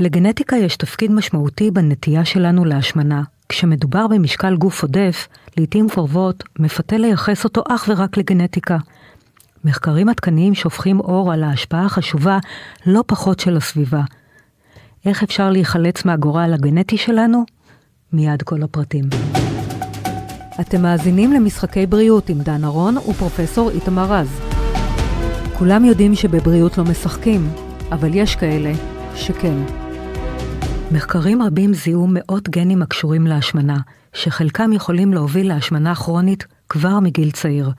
לגנטיקה יש תפקיד משמעותי בנטייה שלנו להשמנה. כשמדובר במשקל גוף עודף, לעתים קרובות מפתה לייחס אותו אך ורק לגנטיקה. מחקרים עדכניים שופכים אור על ההשפעה החשובה לא פחות של הסביבה. איך אפשר להיחלץ מהגורל הגנטי שלנו? מיד כל הפרטים. אתם מאזינים למשחקי בריאות עם דן ארון ופרופסור איתמר רז. כולם יודעים שבבריאות לא משחקים, אבל יש כאלה שכן. מחקרים רבים זיהו מאות גנים הקשורים להשמנה, שחלקם יכולים להוביל להשמנה כרונית כבר מגיל צעיר.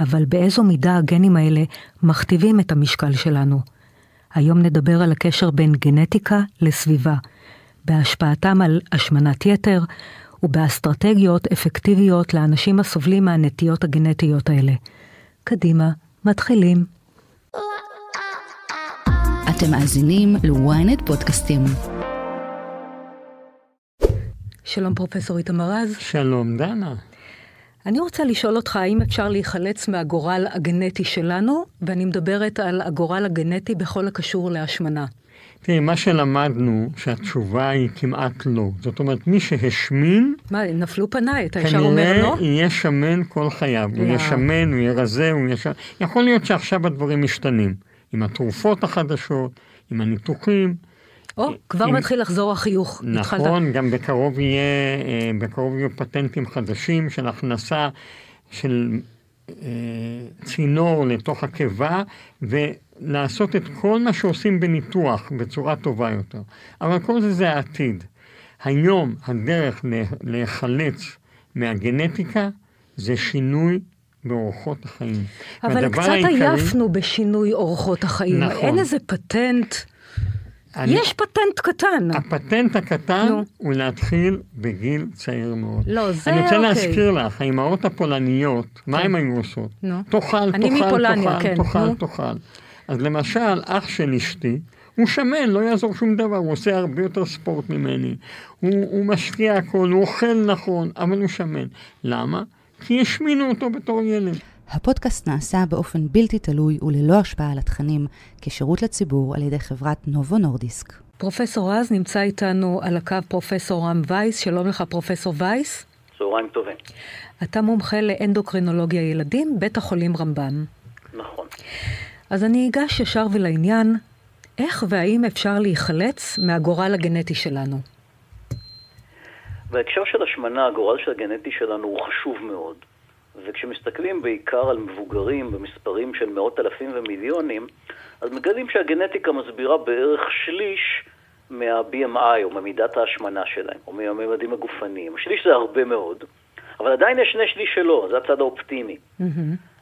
אבל באיזו מידה הגנים האלה מכתיבים את המשקל שלנו? היום נדבר על הקשר בין גנטיקה לסביבה, בהשפעתם על השמנת יתר ובאסטרטגיות אפקטיביות לאנשים הסובלים מהנטיות הגנטיות האלה. קדימה, מתחילים. אתם מאזינים ל-ynet פודקאסטים. שלום פרופסור איתמר רז. שלום דנה. אני רוצה לשאול אותך האם אפשר להיחלץ מהגורל הגנטי שלנו, ואני מדברת על הגורל הגנטי בכל הקשור להשמנה. תראי, מה שלמדנו, שהתשובה היא כמעט לא. זאת אומרת, מי שהשמין... מה, נפלו פניי, אתה ישר אומר לא? כנראה יהיה שמן כל חייו. הוא יהיה שמן, הוא יהיה רזה, הוא יהיה שמן. יכול להיות שעכשיו הדברים משתנים. עם התרופות החדשות, עם הניתוחים. או, כבר עם... מתחיל לחזור החיוך. נכון, התחלת... גם בקרוב יהיה, אה, בקרוב יהיו פטנטים חדשים של הכנסה של אה, צינור לתוך הקיבה, ולעשות את כל מה שעושים בניתוח בצורה טובה יותר. אבל כל זה זה העתיד. היום הדרך להיחלץ מהגנטיקה זה שינוי באורחות החיים. אבל קצת העיקרי... עייפנו בשינוי אורחות החיים. נכון. אין איזה פטנט. אני... יש פטנט קטן. הפטנט הקטן נו. הוא להתחיל בגיל צעיר מאוד. לא, זה אני רוצה אוקיי. להזכיר לך, האימהות הפולניות, כן. מה הן היו עושות? נו. תאכל, תאכל, תאכל, כן. תאכל. תאכל. אז למשל, אח של אשתי, הוא שמן, לא יעזור שום דבר, הוא עושה הרבה יותר ספורט ממני. הוא, הוא משקיע הכל, הוא אוכל נכון, אבל הוא שמן. למה? כי השמינו אותו בתור ילד. הפודקאסט נעשה באופן בלתי תלוי וללא השפעה על התכנים, כשירות לציבור על ידי חברת נובו נורדיסק. פרופסור רז נמצא איתנו על הקו פרופסור רם וייס. שלום לך פרופסור וייס. צהריים טובים. אתה מומחה לאנדוקרינולוגיה ילדים, בית החולים רמב"ם. נכון. אז אני אגש ישר ולעניין, איך והאם אפשר להיחלץ מהגורל הגנטי שלנו? בהקשר של השמנה, הגורל של הגנטי שלנו הוא חשוב מאוד. וכשמסתכלים בעיקר על מבוגרים במספרים של מאות אלפים ומיליונים, אז מגלים שהגנטיקה מסבירה בערך שליש מה-BMI או ממידת ההשמנה שלהם, או מהממדים הגופניים. שליש זה הרבה מאוד, אבל עדיין יש שני שליש שלא, זה הצד האופטימי. Mm-hmm.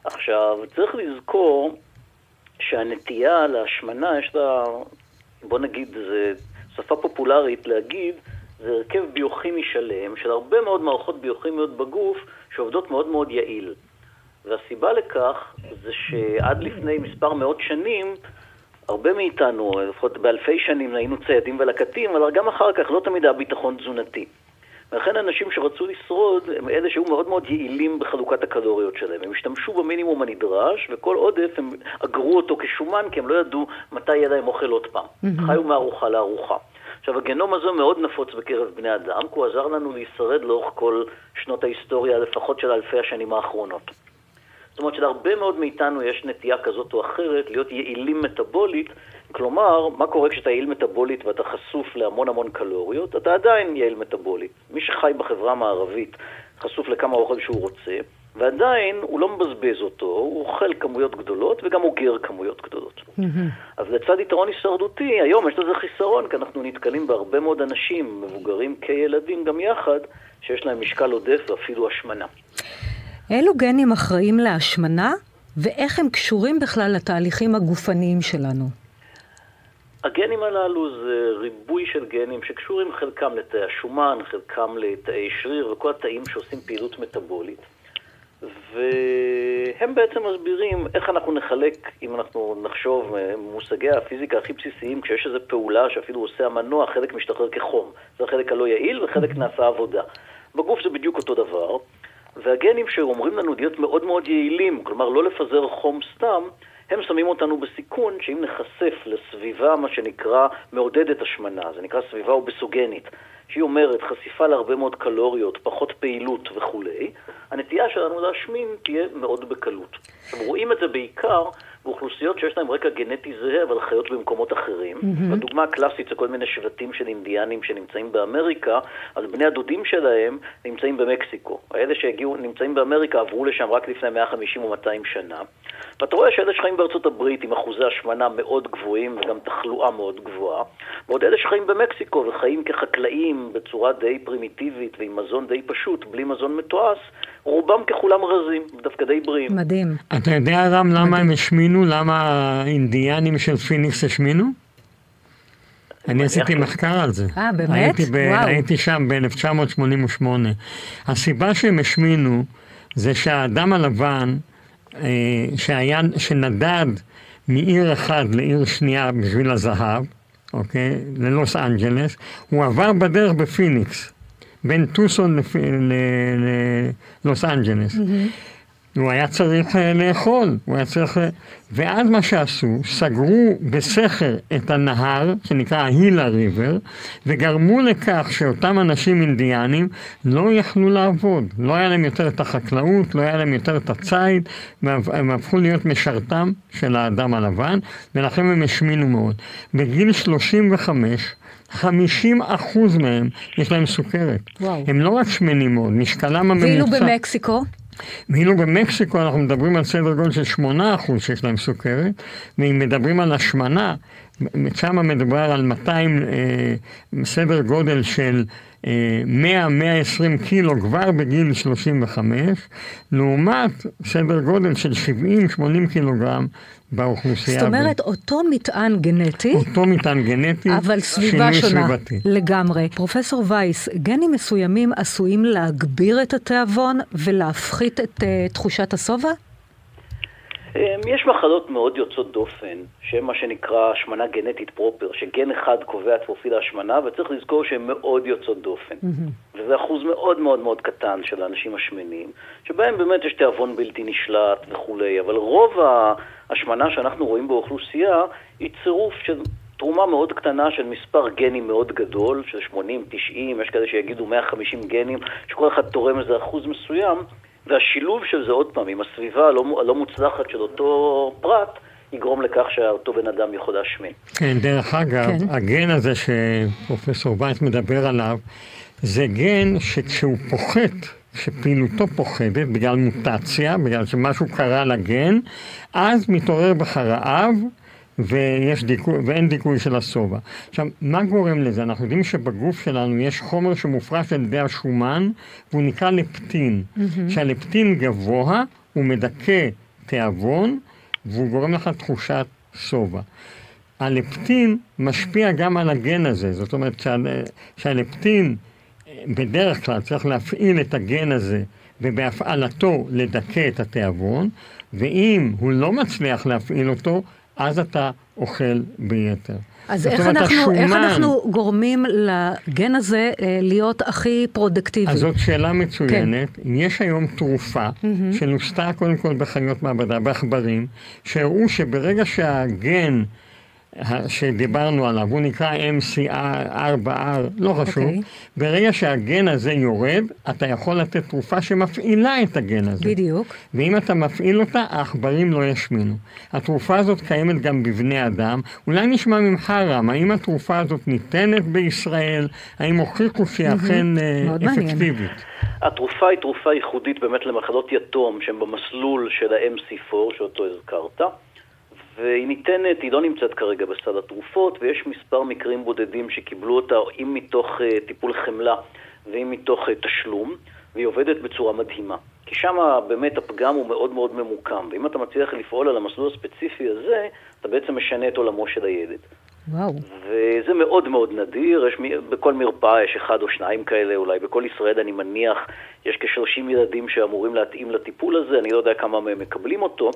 עכשיו, צריך לזכור שהנטייה להשמנה, יש לה, בוא נגיד, זו שפה פופולרית להגיד, זה הרכב ביוכימי שלם של הרבה מאוד מערכות ביוכימיות בגוף שעובדות מאוד מאוד יעיל. והסיבה לכך זה שעד לפני מספר מאות שנים, הרבה מאיתנו, לפחות באלפי שנים, היינו ציידים ולקטים, אבל גם אחר כך לא תמיד היה ביטחון תזונתי. ולכן אנשים שרצו לשרוד הם אלה שהיו מאוד מאוד יעילים בחלוקת הקלוריות שלהם. הם השתמשו במינימום הנדרש, וכל עודף הם אגרו אותו כשומן, כי הם לא ידעו מתי יהיה להם אוכל עוד פעם. Mm-hmm. חיו מארוחה לארוחה. עכשיו, הגנום הזה מאוד נפוץ בקרב בני אדם, כי הוא עזר לנו להישרד לאורך כל שנות ההיסטוריה, לפחות של אלפי השנים האחרונות. זאת אומרת שלהרבה מאוד מאיתנו יש נטייה כזאת או אחרת להיות יעילים מטאבולית, כלומר, מה קורה כשאתה יעיל מטאבולית ואתה חשוף להמון המון קלוריות? אתה עדיין יעיל מטאבולית. מי שחי בחברה המערבית חשוף לכמה אוכל שהוא רוצה, ועדיין הוא לא מבזבז אותו, הוא אוכל כמויות גדולות וגם אוגר כמויות גדולות. Mm-hmm. אז לצד יתרון הישרדותי, היום יש לזה חיסרון, כי אנחנו נתקלים בהרבה מאוד אנשים, מבוגרים כילדים גם יחד, שיש להם משקל עודף ואפילו השמנה. אילו גנים אחראים להשמנה, ואיך הם קשורים בכלל לתהליכים הגופניים שלנו? הגנים הללו זה ריבוי של גנים שקשורים חלקם לתאי השומן, חלקם לתאי שריר וכל התאים שעושים פעילות מטאבולית. והם בעצם מסבירים איך אנחנו נחלק, אם אנחנו נחשוב מושגי הפיזיקה הכי בסיסיים, כשיש איזו פעולה שאפילו עושה המנוע, חלק משתחרר כחום. זה החלק הלא יעיל וחלק נעשה עבודה. בגוף זה בדיוק אותו דבר, והגנים שאומרים לנו להיות מאוד מאוד יעילים, כלומר לא לפזר חום סתם, הם שמים אותנו בסיכון שאם נחשף לסביבה, מה שנקרא, מעודדת השמנה, זה נקרא סביבה אובסוגנית, שהיא אומרת חשיפה להרבה מאוד קלוריות, פחות פעילות וכולי, הנטייה שלנו להשמין תהיה מאוד בקלות. עכשיו, רואים את זה בעיקר באוכלוסיות שיש להן רקע גנטי זהה, אבל חיות במקומות אחרים. Mm-hmm. הדוגמה הקלאסית זה כל מיני שבטים של אינדיאנים שנמצאים באמריקה, אז בני הדודים שלהם נמצאים במקסיקו. האלה שהגיעו, נמצאים באמריקה עברו לשם רק לפני 150 או 200 שנה. ואתה רואה שאלה שחיים בארצות הברית עם אחוזי השמנה מאוד גבוהים וגם תחלואה מאוד גבוהה, ועוד אלה שחיים במקסיקו וחיים כחקלאים בצורה די פרימיטיבית ועם מזון די פשוט, בלי מזון מתועש, רובם ככולם רזים, דווקא די בריאים. מדהים. אתה יודע, רם, למה הם השמינו? למה האינדיאנים של פיניקס השמינו? אני עשיתי מחקר על זה. אה, באמת? הייתי, ב- וואו. הייתי שם ב-1988. הסיבה שהם השמינו זה שהאדם הלבן, שהיה, שנדד מעיר אחת לעיר שנייה בשביל הזהב, אוקיי? ללוס אנג'לס, הוא עבר בדרך בפיניקס, בין טוסון. ללוס אנג'לס. הוא היה צריך אה, לאכול, הוא היה צריך... אה, ואז מה שעשו, סגרו בסכר את הנהר, שנקרא ה-Gila River, וגרמו לכך שאותם אנשים אינדיאנים לא יכלו לעבוד. לא היה להם יותר את החקלאות, לא היה להם יותר את הציד, והם הפכו להיות משרתם של האדם הלבן, ולכן הם השמינו מאוד. בגיל 35, 50 אחוז מהם יש להם סוכרת. וואו. הם לא רק שמנים מאוד, משקלם הממוצע... ואילו במקסיקו? ואילו במקסיקו אנחנו מדברים על סדר גודל של 8% שיש להם סוכרת, ואם מדברים על השמנה, שם מדובר על 200, אה, סדר גודל של 100-120 קילו כבר בגיל 35, לעומת סדר גודל של 70-80 קילוגרם באוכלוסייה. זאת אומרת, אותו מטען גנטי, אותו מטען גנטי, אבל סביבה שונה סביבתי. לגמרי. פרופסור וייס, גנים מסוימים עשויים להגביר את התיאבון ולהפחית את אה, תחושת השובע? אמ, יש מחלות מאוד יוצאות דופן, שהן מה שנקרא השמנה גנטית פרופר, שגן אחד קובע את פרופיל ההשמנה, וצריך לזכור שהן מאוד יוצאות דופן. וזה אחוז מאוד מאוד מאוד קטן של האנשים השמנים, שבהם באמת יש תיאבון בלתי נשלט וכולי, אבל רוב ההשמנה שאנחנו רואים באוכלוסייה היא צירוף של תרומה מאוד קטנה של מספר גנים מאוד גדול, של 80, 90, יש כאלה שיגידו 150 גנים, שכל אחד תורם איזה אחוז מסוים, והשילוב של זה עוד פעם עם הסביבה הלא, הלא מוצלחת של אותו פרט, יגרום לכך שאותו בן אדם יכול להשמין. כן, דרך אגב, כן. הגן הזה שפרופסור וייס מדבר עליו, זה גן שכשהוא פוחת, שפעילותו פוחתת בגלל מוטציה, בגלל שמשהו קרה לגן, אז מתעורר בך רעב. ויש דיכוי, ואין דיכוי של השובע. עכשיו, מה גורם לזה? אנחנו יודעים שבגוף שלנו יש חומר שמופרש על ידי השומן, והוא נקרא לפטין. כשהלפטין גבוה, הוא מדכא תיאבון, והוא גורם לך תחושת שובע. הלפטין משפיע גם על הגן הזה, זאת אומרת שה, שהלפטין בדרך כלל צריך להפעיל את הגן הזה ובהפעלתו לדכא את התיאבון, ואם הוא לא מצליח להפעיל אותו, אז אתה אוכל ביתר. אז איך אומרת, אנחנו, איך השומן- אנחנו גורמים לגן הזה אה, להיות הכי פרודקטיבי? אז זאת שאלה מצוינת. כן. יש היום תרופה שנוסתה קודם כל בחיות מעבדה, בעכברים, שהראו שברגע שהגן שדיברנו עליו, הוא נקרא MCR4R, לא חשוב, אוקיי. ברגע שהגן הזה יורד, אתה יכול לתת תרופה שמפעילה את הגן הזה. בדיוק. ואם אתה מפעיל אותה, העכברים לא ישמינו. התרופה הזאת קיימת גם בבני אדם. אולי נשמע ממך רם, האם התרופה הזאת ניתנת בישראל? האם הוכיחו שהיא אכן אה. אפקטיבית? התרופה היא תרופה ייחודית באמת למחלות יתום שהן במסלול של ה-MC4 שאותו הזכרת והיא ניתנת, היא לא נמצאת כרגע בסל התרופות ויש מספר מקרים בודדים שקיבלו אותה אם מתוך uh, טיפול חמלה ואם מתוך uh, תשלום והיא עובדת בצורה מדהימה כי שם באמת הפגם הוא מאוד מאוד ממוקם ואם אתה מצליח לפעול על המסלול הספציפי הזה אתה בעצם משנה את עולמו של הילד וואו. וזה מאוד מאוד נדיר, יש, בכל מרפאה יש אחד או שניים כאלה, אולי בכל ישראל אני מניח יש כ-30 ילדים שאמורים להתאים לטיפול הזה, אני לא יודע כמה מהם מקבלים אותו,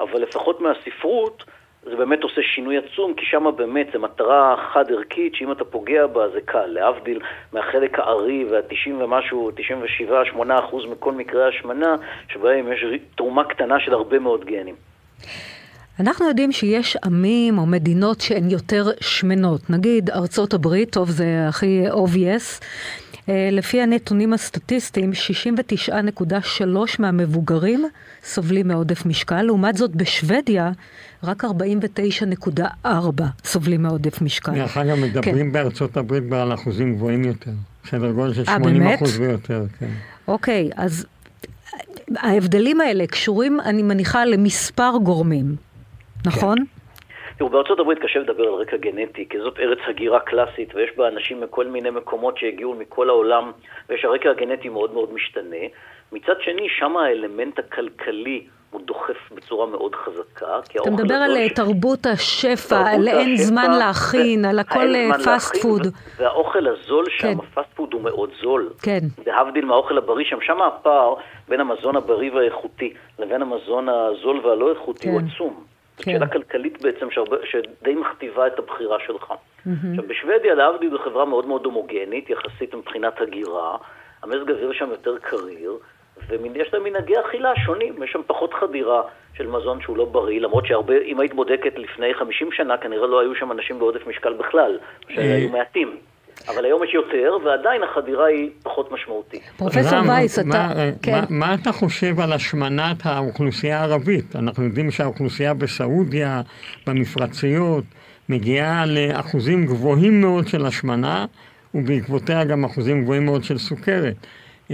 אבל לפחות מהספרות זה באמת עושה שינוי עצום, כי שם באמת זו מטרה חד-ערכית, שאם אתה פוגע בה זה קל, להבדיל מהחלק הארי וה-90 ומשהו, 97-8 אחוז מכל מקרי ההשמנה, שבהם יש תרומה קטנה של הרבה מאוד גנים. אנחנו יודעים שיש עמים או מדינות שהן יותר שמנות. נגיד ארצות הברית, טוב זה הכי obvious. אה, לפי הנתונים הסטטיסטיים, 69.3 מהמבוגרים סובלים מעודף משקל, לעומת זאת בשוודיה, רק 49.4 סובלים מעודף משקל. דרך אגב, מדברים כן. בארצות הברית על אחוזים גבוהים יותר, סדר גודל של 80 אה, אחוז ויותר, כן. אוקיי, אז ההבדלים האלה קשורים, אני מניחה, למספר גורמים, נכון? כן. תראו, בארצות הברית קשה לדבר על רקע גנטי, כי זאת ארץ הגירה קלאסית, ויש בה אנשים מכל מיני מקומות שהגיעו מכל העולם, ויש הרקע הגנטי מאוד מאוד משתנה. מצד שני, שם האלמנט הכלכלי הוא דוחף בצורה מאוד חזקה. אתה מדבר על ש... תרבות השפע, על אין זמן להכין, על הכל fast food. והאוכל הזול שם, כן. ה-fast food הוא מאוד זול. כן. להבדיל מהאוכל הבריא שם, שם הפער בין המזון הבריא והאיכותי לבין המזון הזול והלא איכותי כן. הוא עצום. כן. שאלה כלכלית בעצם שהרבה, שדי מכתיבה את הבחירה שלך. Mm-hmm. עכשיו, בשוודיה, להבדיל, זו חברה מאוד מאוד הומוגנית, יחסית מבחינת הגירה, המזג האוויר שם יותר קריר, ויש להם מנהגי אכילה שונים, יש שם פחות חדירה של מזון שהוא לא בריא, למרות שהרבה, אם היית בודקת לפני 50 שנה, כנראה לא היו שם אנשים בעודף משקל בכלל, שהיו אה. מעטים. אבל היום יש יותר, ועדיין החדירה היא פחות משמעותית. פרופסור וייס, אתה... מה, כן. מה, מה אתה חושב על השמנת האוכלוסייה הערבית? אנחנו יודעים שהאוכלוסייה בסעודיה, במפרציות, מגיעה לאחוזים גבוהים מאוד של השמנה, ובעקבותיה גם אחוזים גבוהים מאוד של סוכרת. Uh,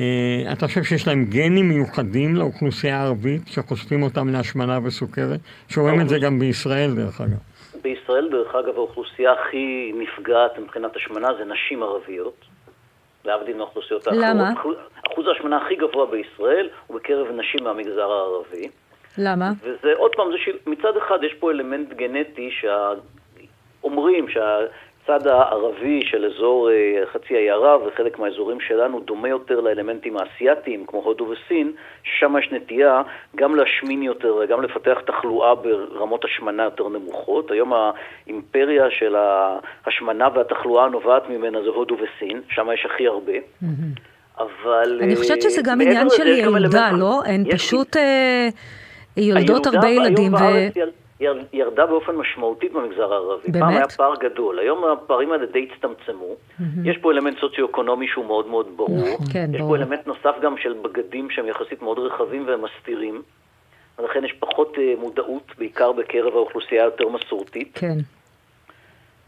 אתה חושב שיש להם גנים מיוחדים לאוכלוסייה הערבית, שחושפים אותם להשמנה וסוכרת? שרואים את זה גם בישראל, דרך אגב. בישראל, דרך אגב, האוכלוסייה הכי נפגעת מבחינת השמנה זה נשים ערביות, להבדיל מהאוכלוסיות האחרות. למה? אחוז ההשמנה הכי גבוה בישראל הוא בקרב נשים מהמגזר הערבי. למה? וזה, עוד פעם, זה שמצד אחד יש פה אלמנט גנטי שאומרים שה... הצד הערבי של אזור אה, חצי האי ערב וחלק מהאזורים שלנו דומה יותר לאלמנטים האסייתיים כמו הודו וסין, ששם יש נטייה גם להשמין יותר וגם לפתח תחלואה ברמות השמנה יותר נמוכות. היום האימפריה של ההשמנה והתחלואה הנובעת ממנה זה הודו וסין, שם יש הכי הרבה. אבל... אני חושבת שזה גם עניין של ילדה, לא? הן פשוט אה, יולדות הרבה ילדים. ירדה באופן משמעותית במגזר הערבי. באמת? פעם היה פער גדול, היום הפערים האלה די הצטמצמו. Mm-hmm. יש פה אלמנט סוציו-אקונומי שהוא מאוד מאוד ברור. נכון, כן, יש ברור. פה אלמנט נוסף גם של בגדים שהם יחסית מאוד רחבים והם מסתירים. ולכן יש פחות uh, מודעות, בעיקר בקרב האוכלוסייה היותר מסורתית. כן.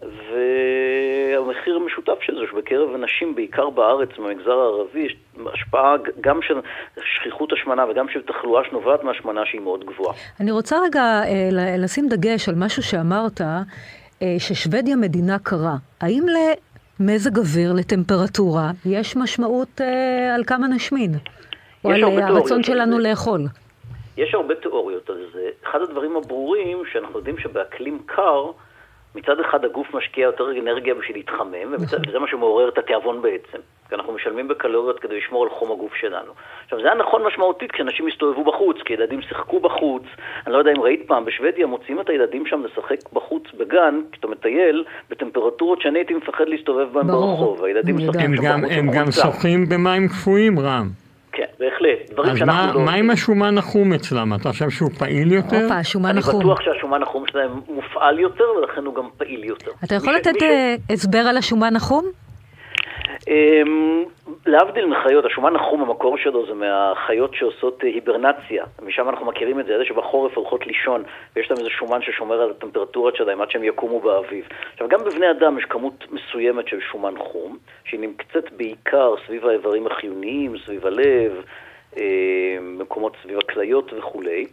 והמחיר המשותף של זה, שבקרב אנשים, בעיקר בארץ, במגזר הערבי, יש השפעה גם של שכיחות השמנה וגם של תחלואה שנובעת מהשמנה שהיא מאוד גבוהה. אני רוצה רגע אה, לשים דגש על משהו שאמרת, אה, ששוודיה מדינה קרה. האם למזג אוויר, לטמפרטורה, יש משמעות אה, על כמה נשמין? או על הרצון שלנו לאכול? יש הרבה תיאוריות על זה. אחד הדברים הברורים, שאנחנו יודעים שבאקלים קר, מצד אחד הגוף משקיע יותר אנרגיה בשביל להתחמם, ומצד, וזה מה שמעורר את התיאבון בעצם. כי אנחנו משלמים בקלוריות כדי לשמור על חום הגוף שלנו. עכשיו, זה היה נכון משמעותית כשאנשים הסתובבו בחוץ, כי ילדים שיחקו בחוץ. אני לא יודע אם ראית פעם, בשוודיה מוצאים את הילדים שם לשחק בחוץ בגן, כשאתה מטייל, בטמפרטורות שאני הייתי מפחד להסתובב בהן ברחוב. הילדים משחקים שם בחוץ. הם גם שוחים במים קפואים, רם. כן, בהחלט. דברים אז מה, לא... מה עם השומן החום אצלם? אתה חושב שהוא פעיל יותר? הופה, השומן החום. אני בטוח שהשומן החום שלהם מופעל יותר, ולכן הוא גם פעיל יותר. אתה יכול לתת ש... אה, הסבר על השומן החום? להבדיל מחיות, השומן החום המקור שלו זה מהחיות שעושות אה, היברנציה, משם אנחנו מכירים את זה, אלה שבחורף הולכות לישון ויש להם איזה שומן ששומר על הטמפרטורות שלהם עד שהם יקומו באביב. עכשיו גם בבני אדם יש כמות מסוימת של שומן חום, שהיא נמצאת בעיקר סביב האיברים החיוניים, סביב הלב, אה, מקומות סביב הכליות וכולי.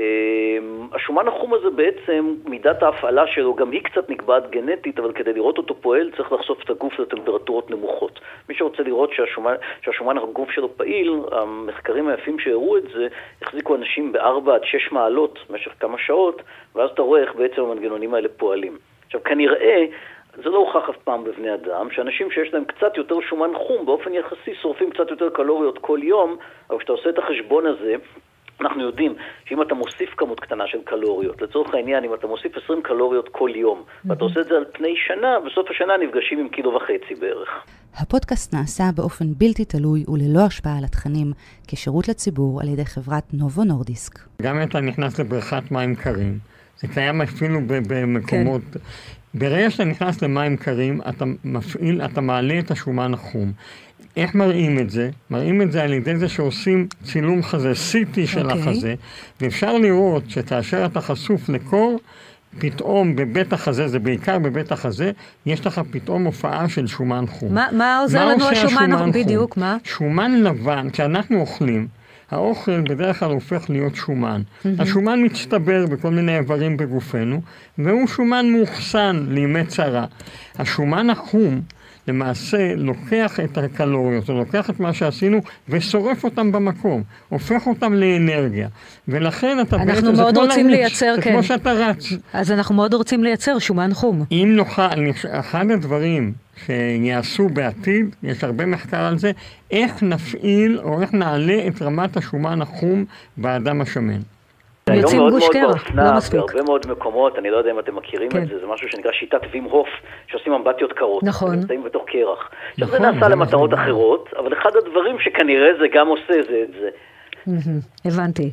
אמ, השומן החום הזה בעצם, מידת ההפעלה שלו, גם היא קצת נקבעת גנטית, אבל כדי לראות אותו פועל צריך לחשוף את הגוף לטמפרטורות נמוכות. מי שרוצה לראות שהשומן, שהשומן הגוף שלו פעיל, המחקרים היפים שהראו את זה, החזיקו אנשים ב-4 עד 6 מעלות במשך כמה שעות, ואז אתה רואה איך בעצם המנגנונים האלה פועלים. עכשיו, כנראה... זה לא הוכח אף פעם בבני אדם, שאנשים שיש להם קצת יותר שומן חום באופן יחסי שורפים קצת יותר קלוריות כל יום, אבל כשאתה עושה את החשבון הזה, אנחנו יודעים שאם אתה מוסיף כמות קטנה של קלוריות, לצורך העניין, אם אתה מוסיף 20 קלוריות כל יום, mm-hmm. ואתה עושה את זה על פני שנה, בסוף השנה נפגשים עם קילו וחצי בערך. הפודקאסט נעשה באופן בלתי תלוי וללא השפעה על התכנים, כשירות לציבור על ידי חברת נובו נורדיסק. גם אם אתה נכנס לבריכת מים קרים, זה קיים אפילו במקומות... כן. ברגע שאתה נכנס למים קרים, אתה מפעיל, אתה מעלה את השומן החום. איך מראים את זה? מראים את זה על ידי זה שעושים צילום חזה, CT של okay. אוקיי. החזה, ואפשר לראות שכאשר אתה חשוף לקור, פתאום בבית החזה, זה בעיקר בבית החזה, יש לך פתאום הופעה של שומן חום. מה, מה עוזר מה לנו השומן החום? בדיוק, מה? שומן לבן, כשאנחנו אוכלים, האוכל בדרך כלל הופך להיות שומן. Mm-hmm. השומן מצטבר בכל מיני איברים בגופנו, והוא שומן מאוחסן לימי צרה. השומן החום למעשה לוקח את הקלוריות, או לוקח את מה שעשינו ושורף אותם במקום, הופך אותם לאנרגיה. ולכן אתה בעצם, אנחנו מאוד רוצים לרוץ, לייצר, זה כן. כמו שאתה רץ. אז אנחנו מאוד רוצים לייצר שומן חום. אם נוכל, אחד הדברים שיעשו בעתיד, יש הרבה מחקר על זה, איך נפעיל או איך נעלה את רמת השומן החום באדם השמן. יוצאים גוש קרח, לא מספיק. בהרבה מאוד מקומות, אני לא יודע אם אתם מכירים כן. את זה, זה משהו שנקרא שיטת וים הוף, שעושים אמבטיות קרות. נכון. נמצאים בתוך קרח. עכשיו נכון, זה נעשה למטרות נכון. אחרות, אבל אחד הדברים שכנראה זה גם עושה זה את זה. הבנתי.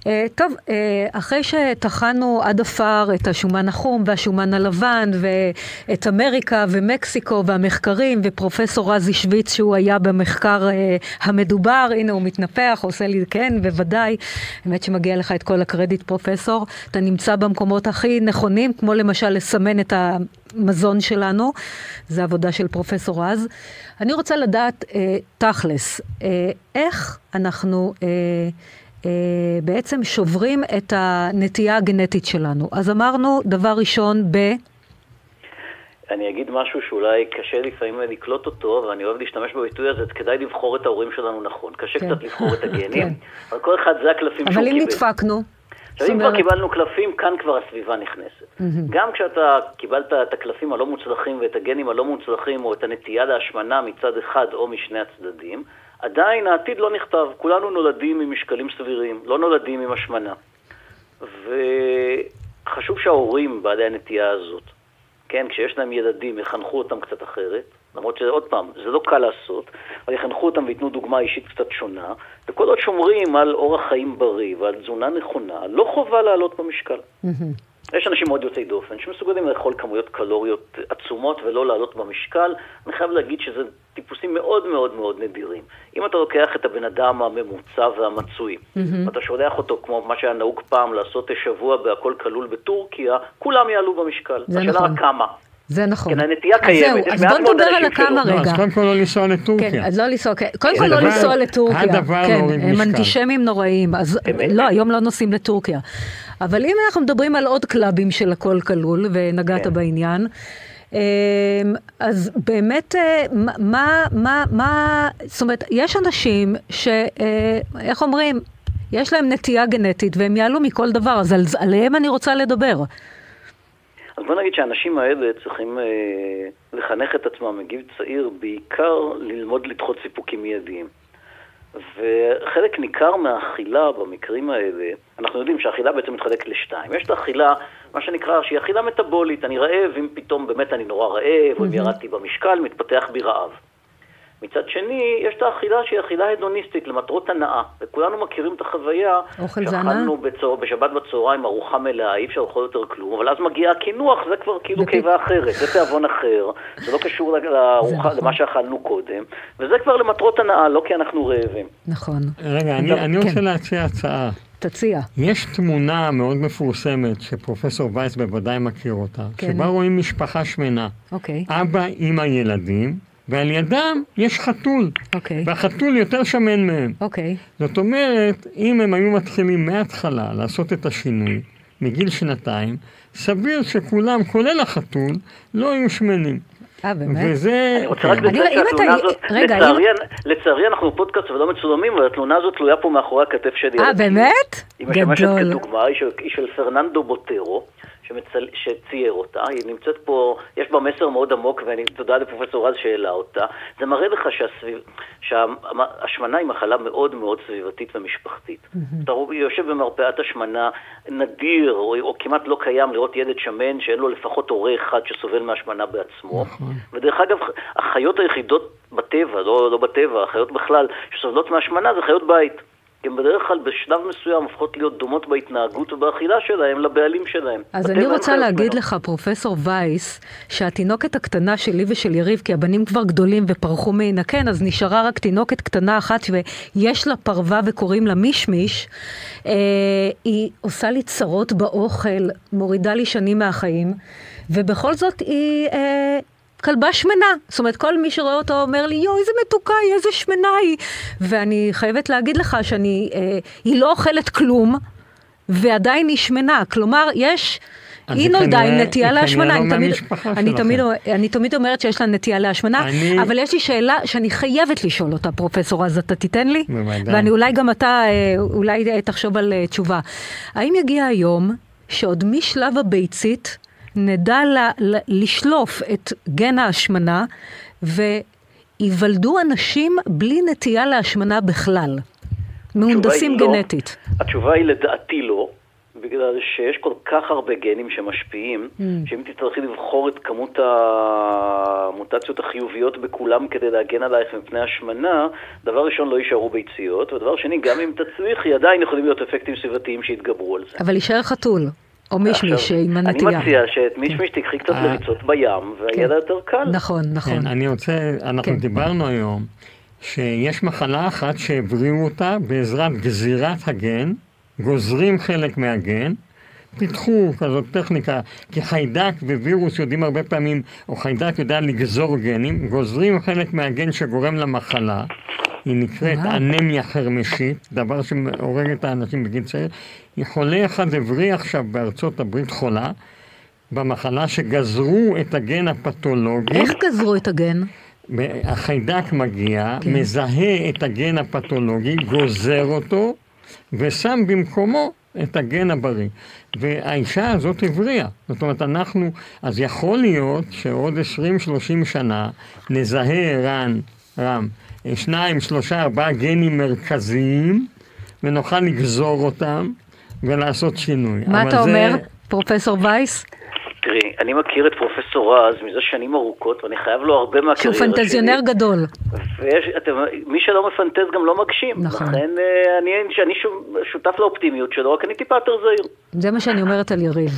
Uh, טוב, uh, אחרי שטחנו עד עפר את השומן החום והשומן הלבן ואת אמריקה ומקסיקו והמחקרים ופרופסור רזי שוויץ שהוא היה במחקר uh, המדובר, הנה הוא מתנפח, עושה לי כן, בוודאי, באמת שמגיע לך את כל הקרדיט פרופסור, אתה נמצא במקומות הכי נכונים, כמו למשל לסמן את המזון שלנו, זה עבודה של פרופסור רז. אני רוצה לדעת uh, תכלס, uh, איך אנחנו... אה, בעצם שוברים את הנטייה הגנטית שלנו. אז אמרנו, דבר ראשון, ב... אני אגיד משהו שאולי קשה לפעמים לקלוט אותו, ואני אוהב להשתמש בביטוי הזה, כדאי לבחור את ההורים שלנו נכון. קשה כן. קצת לבחור את הגנים, כן. אבל כל אחד זה הקלפים שהוא קיבל. אבל אם נדפקנו... עכשיו, אם כבר קיבלנו קלפים, כאן כבר הסביבה נכנסת. Mm-hmm. גם כשאתה קיבלת את הקלפים הלא מוצלחים ואת הגנים הלא מוצלחים, או את הנטייה להשמנה מצד אחד או משני הצדדים, עדיין העתיד לא נכתב. כולנו נולדים עם משקלים סבירים, לא נולדים עם השמנה. וחשוב שההורים, בעלי הנטייה הזאת, כן, כשיש להם ילדים, יחנכו אותם קצת אחרת, למרות שעוד פעם, זה לא קל לעשות, אבל יחנכו אותם וייתנו דוגמה אישית קצת שונה, וכל עוד שומרים על אורח חיים בריא ועל תזונה נכונה, לא חובה לעלות במשקל. יש אנשים מאוד יוצאי דופן שמסוגלים לאכול כמויות קלוריות עצומות ולא לעלות במשקל. אני חייב להגיד שזה טיפוסים מאוד מאוד מאוד נדירים. אם אתה לוקח את הבן אדם הממוצע והמצוי, mm-hmm. ואתה שולח אותו, כמו מה שהיה נהוג פעם, לעשות שבוע בהכל כלול בטורקיה, כולם יעלו במשקל. זה השאלה נכון. כמה. זה נכון. כן, הנטייה קיימת. אז זהו, אז בוא נדבר על הכמה רגע. אז קודם כל לא לנסוע לטורקיה. כן, אז לא לנסוע, כן. קודם כל לא לנסוע לטורקיה. הדבר כן, להוריד משקל. הם אנטישמים נוראים. אז לא, היום לא נוסעים לטורקיה. אבל אם אנחנו מדברים על עוד קלאבים של הכל כלול, ונגעת כן. בעניין, אמ, אז באמת, אה, מה, מה, מה, זאת אומרת, יש אנשים ש... אה, איך אומרים? יש להם נטייה גנטית והם יעלו מכל דבר, אז על, עליהם אני רוצה לדבר. אז בוא נגיד שהאנשים האלה צריכים אה, לחנך את עצמם מגיל צעיר, בעיקר ללמוד לדחות סיפוקים מיידיים. וחלק ניכר מהאכילה במקרים האלה, אנחנו יודעים שהאכילה בעצם מתחלקת לשתיים. יש את האכילה, מה שנקרא, שהיא אכילה מטבולית. אני רעב, אם פתאום באמת אני נורא רעב, או אם ירדתי במשקל, מתפתח בי רעב. מצד שני, יש את האכילה שהיא אכילה הדוניסטית למטרות הנאה, וכולנו מכירים את החוויה שאכלנו בצור, בשבת בצהריים ארוחה מלאה, אי אפשר לאכול יותר כלום, אבל אז מגיע הקינוח, זה כבר כאילו קיבה אחרת, זה תיאבון אחר, זה לא קשור לארוחה, נכון. למה שאכלנו קודם, וזה כבר למטרות הנאה, לא כי אנחנו רעבים. נכון. רגע, אני, אני רוצה כן. להציע הצעה. תציע. יש תמונה מאוד מפורסמת, שפרופסור וייס בוודאי מכיר אותה, כן. שבה רואים משפחה שמנה. אוקיי. אבא עם הילדים. ועל ידם יש חתול, okay. אוקיי. והחתול יותר שמן מהם. אוקיי. Okay. זאת אומרת, אם הם היו מתחילים מההתחלה לעשות את השינוי, מגיל שנתיים, סביר שכולם, כולל החתול, לא היו שמנים. אה, באמת? וזה... אני רוצה רק לציין שהתלונה הזאת, רגע, לצערי אנחנו פודקאסט ולא מצולמים, אבל התלונה הזאת תלויה פה מאחורי הכתף שלי. אה, באמת? היא משמשת כדוגמה, היא של פרננדו בוטרו. שמצל... שצייר אותה, היא נמצאת פה, יש בה מסר מאוד עמוק, ואני תודה לפרופסור רז שהעלה אותה. זה מראה לך שהסביב... שההשמנה היא מחלה מאוד מאוד סביבתית ומשפחתית. Mm-hmm. אתה יושב במרפאת השמנה, נדיר או, או כמעט לא קיים לראות ילד שמן שאין לו לפחות הורה אחד שסובל מהשמנה בעצמו. Mm-hmm. ודרך אגב, החיות היחידות בטבע, לא, לא בטבע, החיות בכלל, שסובלות מהשמנה זה חיות בית. הן בדרך כלל בשלב מסוים הופכות להיות דומות בהתנהגות ובאכילה שלהם לבעלים שלהם. אז אני רוצה להגיד לך, פרופסור וייס, שהתינוקת הקטנה שלי ושל יריב, כי הבנים כבר גדולים ופרחו מעינקן, אז נשארה רק תינוקת קטנה אחת ויש לה פרווה וקוראים לה מישמיש, אה, היא עושה לי צרות באוכל, מורידה לי שנים מהחיים, ובכל זאת היא... אה, כלבה שמנה. זאת אומרת, כל מי שרואה אותו אומר לי, יואו, איזה מתוקה היא, איזה שמנה היא. ואני חייבת להגיד לך שאני, אה, היא לא אוכלת כלום, ועדיין היא שמנה. כלומר, יש... היא נולדה עם נטייה להשמנה, אני, תמיד, אני, תמיד, אני תמיד אומרת שיש לה נטייה להשמנה, אני... אבל יש לי שאלה שאני חייבת לשאול אותה, פרופסור, אז אתה תיתן לי? ואני אולי גם אתה, אה, אולי תחשוב על אה, תשובה. האם יגיע היום שעוד משלב הביצית, נדע ל- ל- לשלוף את גן ההשמנה וייוולדו אנשים בלי נטייה להשמנה בכלל, מהונדסים לא. גנטית. התשובה היא לדעתי לא. בגלל שיש כל כך הרבה גנים שמשפיעים, mm. שאם תצטרכי לבחור את כמות המוטציות החיוביות בכולם כדי להגן עלייך מפני השמנה, דבר ראשון לא יישארו ביציות, ודבר שני, גם אם תצליחי, עדיין יכולים להיות אפקטים סביבתיים שיתגברו על זה. אבל יישאר חתול. או מישמיש עם הנטייה. אני מציע שאת מישמיש תקחי קצת אה, לריצות בים, והידע כן. יותר קל. נכון, נכון. כן, אני רוצה, אנחנו כן. דיברנו היום, שיש מחלה אחת שהבריאו אותה בעזרת גזירת הגן, גוזרים חלק מהגן, פיתחו כזאת טכניקה, כי חיידק ווירוס יודעים הרבה פעמים, או חיידק יודע לגזור גנים, גוזרים חלק מהגן שגורם למחלה, היא נקראת. אנמיה חרמשית, דבר שהורג את האנשים בגיל צעיר. חולה אחד הבריא עכשיו בארצות הברית חולה, במחלה שגזרו את הגן הפתולוגי. איך גזרו את הגן? החיידק מגיע, כן. מזהה את הגן הפתולוגי, גוזר אותו, ושם במקומו את הגן הבריא. והאישה הזאת הבריאה. זאת אומרת, אנחנו, אז יכול להיות שעוד 20-30 שנה נזהה, רן, רם, שניים, שלושה, ארבעה גנים מרכזיים, ונוכל לגזור אותם ולעשות שינוי. מה אתה זה- אומר, פרופסור וייס? תראי, אני מכיר את פרופסור רז מזה שנים ארוכות, ואני חייב לו הרבה שהוא מהקריירה שלי. פנטזיונר גדול. ויש, אתם, מי שלא מפנטז גם לא מגשים. נכון. לכן אה, אני, אני שותף לאופטימיות שלו, רק אני טיפה יותר זהיר. זה מה שאני אומרת על יריב,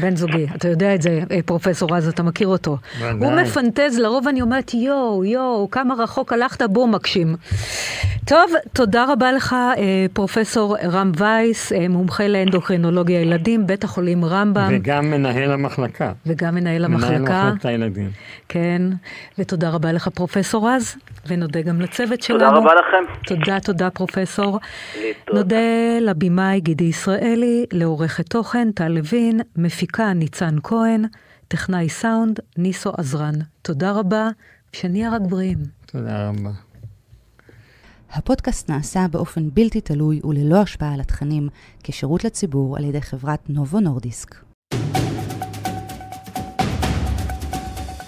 בן זוגי. אתה יודע את זה, אה, פרופסור רז, אתה מכיר אותו. הוא מפנטז, לרוב אני אומרת, יואו, יואו, כמה רחוק הלכת, בוא מגשים. טוב, תודה רבה לך, אה, פרופסור רם וייס, אה, מומחה לאנדוקרינולוגיה ילדים, בית החולים רמב"ם, וגם מנהל המחלקה. וגם מנהל מנהל המחלקה. מחלקת הילדים. כן, ותודה רבה לך, פרופסור רז, ונודה גם לצוות שלנו. תודה רבה לכם. תודה, תודה, פרופסור. נודה לבמאי גידי ישראלי, לעורכת תוכן טל לוין, מפיקה ניצן כהן, טכנאי סאונד ניסו עזרן. תודה רבה, שנהיה רק בריאים. תודה רבה. הפודקאסט נעשה באופן בלתי תלוי וללא השפעה על התכנים, כשירות לציבור על ידי חברת נובו נורדיסק.